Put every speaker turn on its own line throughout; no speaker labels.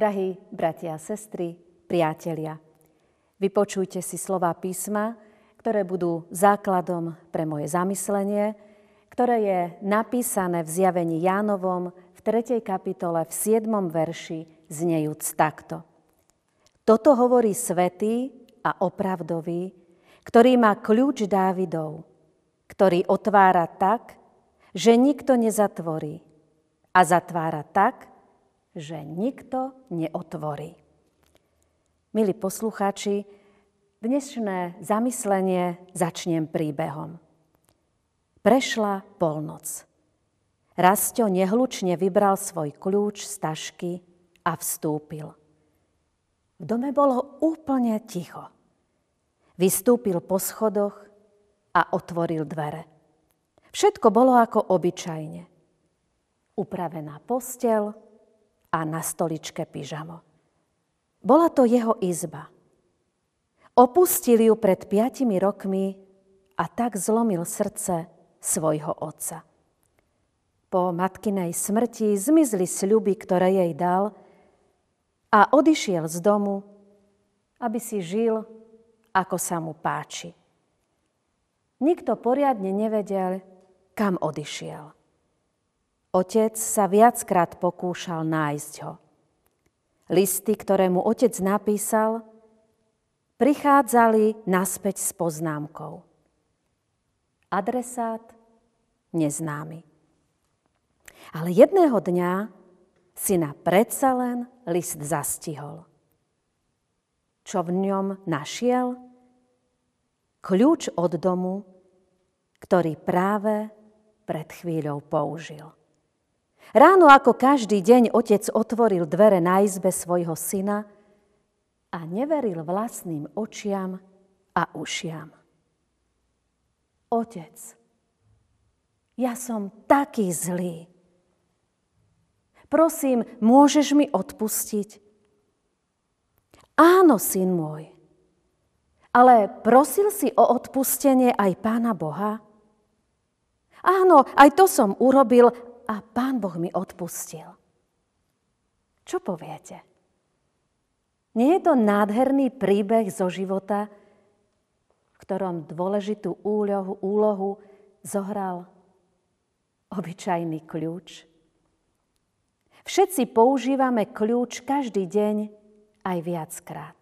Drahí bratia a sestry, priatelia, vypočujte si slova písma, ktoré budú základom pre moje zamyslenie, ktoré je napísané v zjavení Jánovom v 3. kapitole v 7. verši znejúc takto. Toto hovorí svetý a opravdový, ktorý má kľúč Dávidov, ktorý otvára tak, že nikto nezatvorí a zatvára tak, že nikto neotvorí. Milí poslucháči, dnešné zamyslenie začnem príbehom. Prešla polnoc. Rasto nehlučne vybral svoj kľúč z tašky a vstúpil. V dome bolo úplne ticho. Vystúpil po schodoch a otvoril dvere. Všetko bolo ako obyčajne. Upravená postel, a na stoličke pyžamo. Bola to jeho izba. Opustil ju pred piatimi rokmi a tak zlomil srdce svojho otca. Po matkinej smrti zmizli sľuby, ktoré jej dal a odišiel z domu, aby si žil, ako sa mu páči. Nikto poriadne nevedel, kam odišiel. Otec sa viackrát pokúšal nájsť ho. Listy, ktoré mu otec napísal, prichádzali naspäť s poznámkou. Adresát neznámy. Ale jedného dňa syna predsa len list zastihol. Čo v ňom našiel? Kľúč od domu, ktorý práve pred chvíľou použil. Ráno ako každý deň otec otvoril dvere na izbe svojho syna a neveril vlastným očiam a ušiam. Otec, ja som taký zlý. Prosím, môžeš mi odpustiť? Áno, syn môj. Ale prosil si o odpustenie aj Pána Boha? Áno, aj to som urobil, a Pán Boh mi odpustil. Čo poviete? Nie je to nádherný príbeh zo života, v ktorom dôležitú úlohu, úlohu zohral obyčajný kľúč? Všetci používame kľúč každý deň aj viackrát.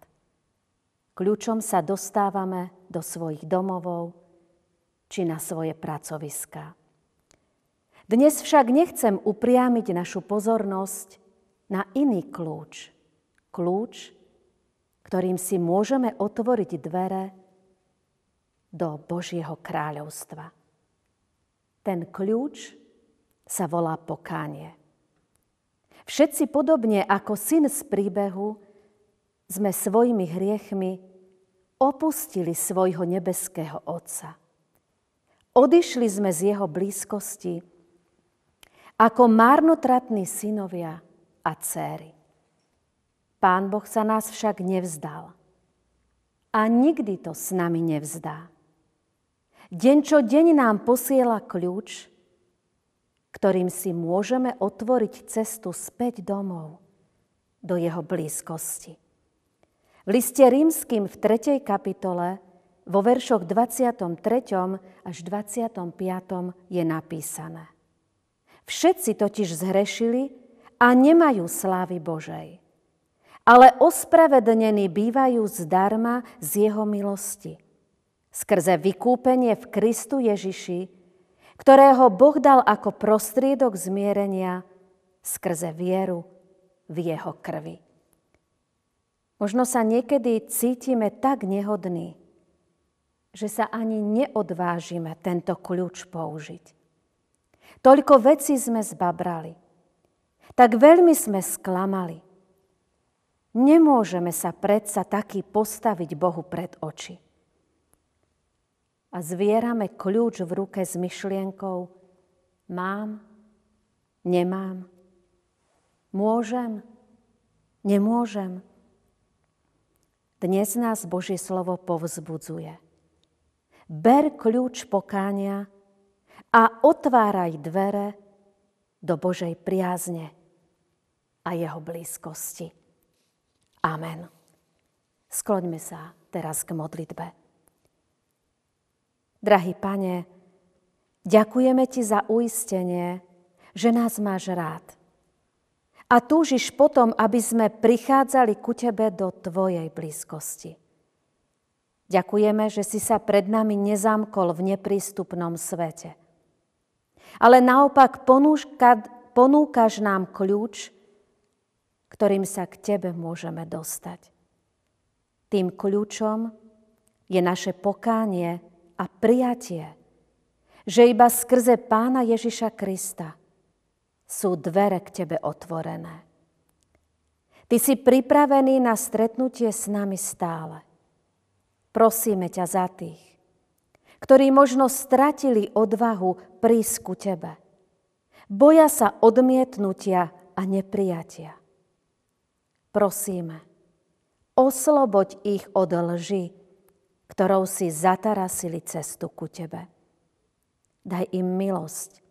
Kľúčom sa dostávame do svojich domovov či na svoje pracoviská. Dnes však nechcem upriamiť našu pozornosť na iný kľúč. Kľúč, ktorým si môžeme otvoriť dvere do Božieho kráľovstva. Ten kľúč sa volá pokánie. Všetci podobne ako syn z príbehu sme svojimi hriechmi opustili svojho nebeského Otca. Odišli sme z jeho blízkosti ako marnotratní synovia a céry. Pán Boh sa nás však nevzdal. A nikdy to s nami nevzdá. Deň čo deň nám posiela kľúč, ktorým si môžeme otvoriť cestu späť domov, do jeho blízkosti. V liste rímským v 3. kapitole vo veršoch 23. až 25. je napísané. Všetci totiž zhrešili a nemajú slávy Božej. Ale ospravedlnení bývajú zdarma z Jeho milosti. Skrze vykúpenie v Kristu Ježiši, ktorého Boh dal ako prostriedok zmierenia skrze vieru v Jeho krvi. Možno sa niekedy cítime tak nehodní, že sa ani neodvážime tento kľúč použiť. Toľko vecí sme zbabrali. Tak veľmi sme sklamali. Nemôžeme sa predsa taký postaviť Bohu pred oči. A zvierame kľúč v ruke s myšlienkou mám, nemám, môžem, nemôžem. Dnes nás Božie slovo povzbudzuje. Ber kľúč pokánia a otváraj dvere do Božej priazne a jeho blízkosti. Amen. Skloňme sa teraz k modlitbe. Drahý pane, ďakujeme ti za uistenie, že nás máš rád. A túžiš potom, aby sme prichádzali ku tebe do tvojej blízkosti. Ďakujeme, že si sa pred nami nezamkol v neprístupnom svete. Ale naopak ponúka, ponúkaš nám kľúč, ktorým sa k tebe môžeme dostať. Tým kľúčom je naše pokánie a prijatie, že iba skrze Pána Ježiša Krista sú dvere k Tebe otvorené. Ty si pripravený na stretnutie s nami stále. Prosíme ťa za tých, ktorí možno stratili odvahu prísť ku Tebe. Boja sa odmietnutia a neprijatia. Prosíme, osloboď ich od lži, ktorou si zatarasili cestu ku Tebe. Daj im milosť,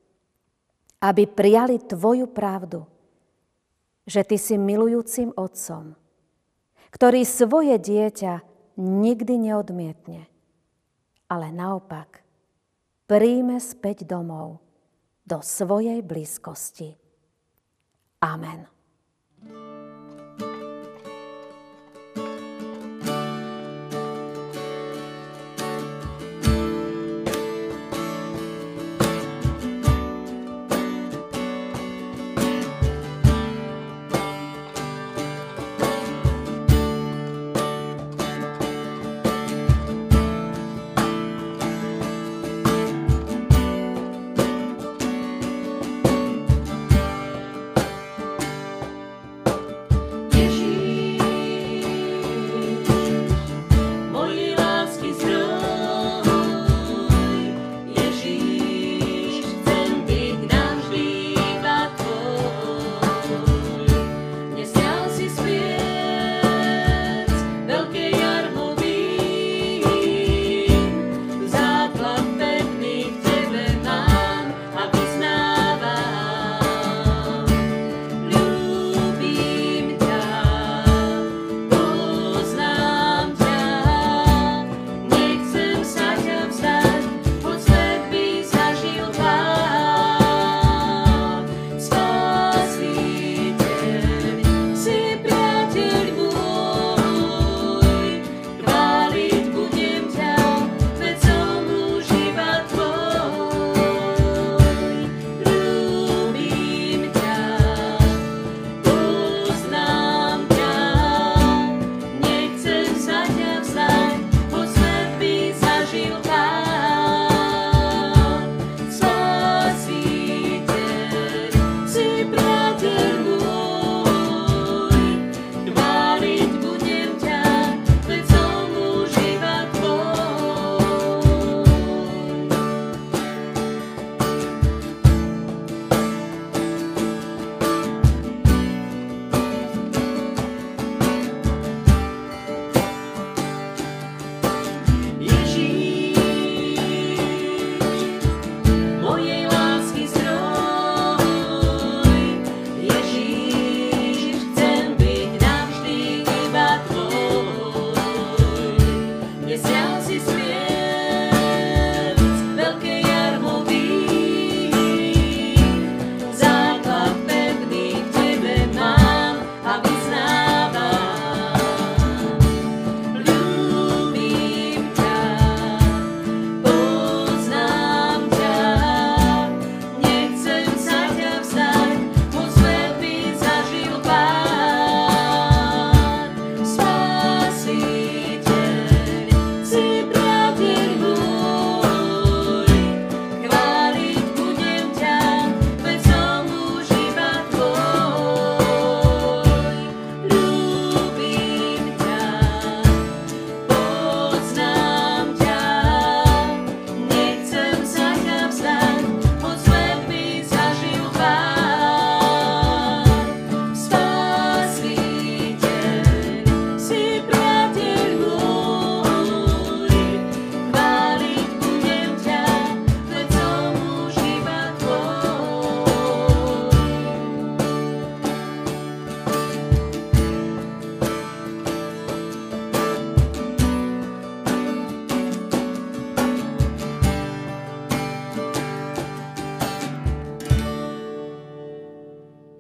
aby prijali Tvoju pravdu, že Ty si milujúcim Otcom, ktorý svoje dieťa nikdy neodmietne, ale naopak príjme späť domov do svojej blízkosti. Amen.